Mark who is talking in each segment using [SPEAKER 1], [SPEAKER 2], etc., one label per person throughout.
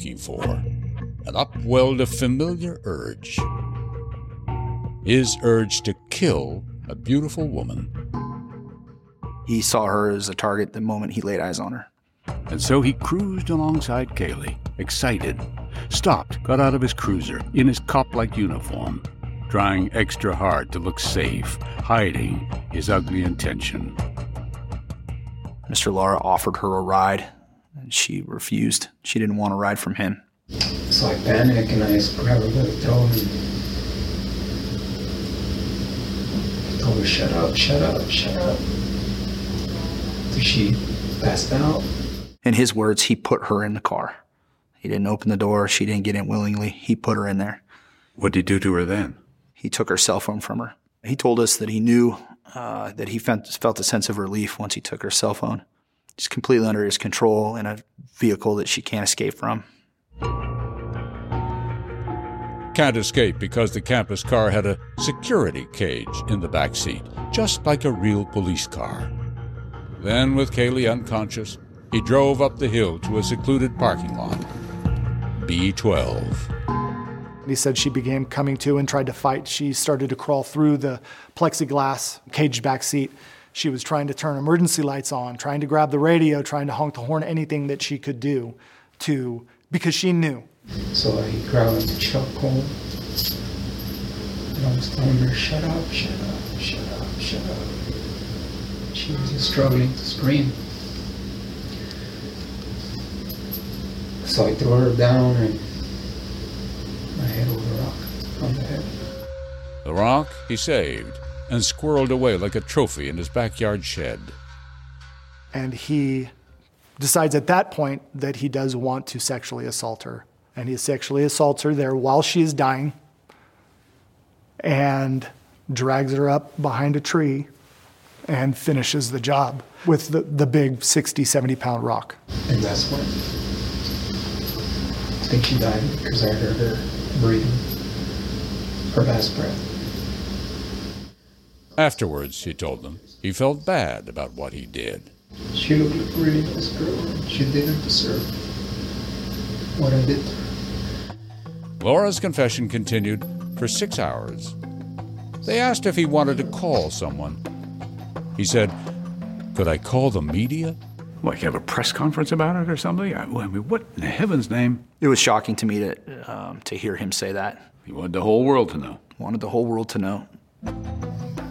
[SPEAKER 1] looking for, and upwelled a familiar urge. His urge to kill a beautiful woman.
[SPEAKER 2] He saw her as a target the moment he laid eyes on her.
[SPEAKER 3] And so he cruised alongside Kaylee, excited, stopped, got out of his cruiser in his cop like uniform, trying extra hard to look safe, hiding his ugly intention.
[SPEAKER 2] Mr. Lara offered her a ride, and she refused. She didn't want to ride from him.
[SPEAKER 4] So I panic and I just grab her by the throat and I told her, shut up, shut up, shut up. So she passed out.
[SPEAKER 2] In his words, he put her in the car. He didn't open the door. She didn't get in willingly. He put her in there.
[SPEAKER 3] What did he do to her then?
[SPEAKER 2] He took her cell phone from her. He told us that he knew uh, that he felt, felt a sense of relief once he took her cell phone. She's completely under his control in a vehicle that she can't escape from.
[SPEAKER 1] Can't escape because the campus car had a security cage in the back seat, just like a real police car. Then, with Kaylee unconscious, he drove up the hill to a secluded parking lot. B12.
[SPEAKER 5] He said she began coming to and tried to fight. She started to crawl through the plexiglass caged back seat. She was trying to turn emergency lights on, trying to grab the radio, trying to honk the horn, anything that she could do to because she knew.
[SPEAKER 4] So I grabbed the chokehold and I was telling her, shut up, shut up, shut up, shut up. She was just struggling to scream. So I threw her down and I hit her with a rock on the head.
[SPEAKER 1] The rock he saved and squirreled away like a trophy in his backyard shed.
[SPEAKER 5] And he decides at that point that he does want to sexually assault her. And he sexually assaults her there while she is dying and drags her up behind a tree and finishes the job with the, the big 60, 70 pound rock.
[SPEAKER 4] And that's when I think she died because I heard her breathing her last breath.
[SPEAKER 1] Afterwards, he told them, he felt bad about what he did.
[SPEAKER 4] She looked like a really nice girl and she didn't deserve what I did.
[SPEAKER 1] Lara's confession continued for six hours. They asked if he wanted to call someone. He said, Could I call the media?
[SPEAKER 3] Like have a press conference about it or something? I, I mean, what in heaven's name?
[SPEAKER 2] It was shocking to me to, um, to hear him say that.
[SPEAKER 3] He wanted the whole world to know.
[SPEAKER 2] Wanted the whole world to know.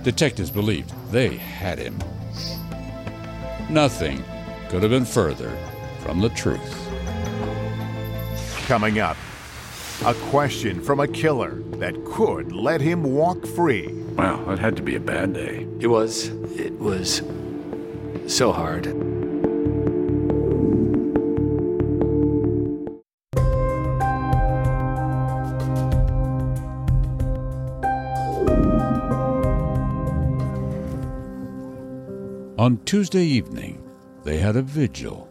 [SPEAKER 1] Detectives believed they had him. Nothing could have been further from the truth.
[SPEAKER 6] Coming up, a question from a killer that could let him walk free.
[SPEAKER 3] Wow, that had to be a bad day.
[SPEAKER 7] It was. It was so hard.
[SPEAKER 1] On Tuesday evening, they had a vigil.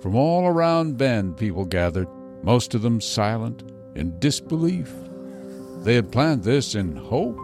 [SPEAKER 1] From all around Bend, people gathered, most of them silent, in disbelief. They had planned this in hope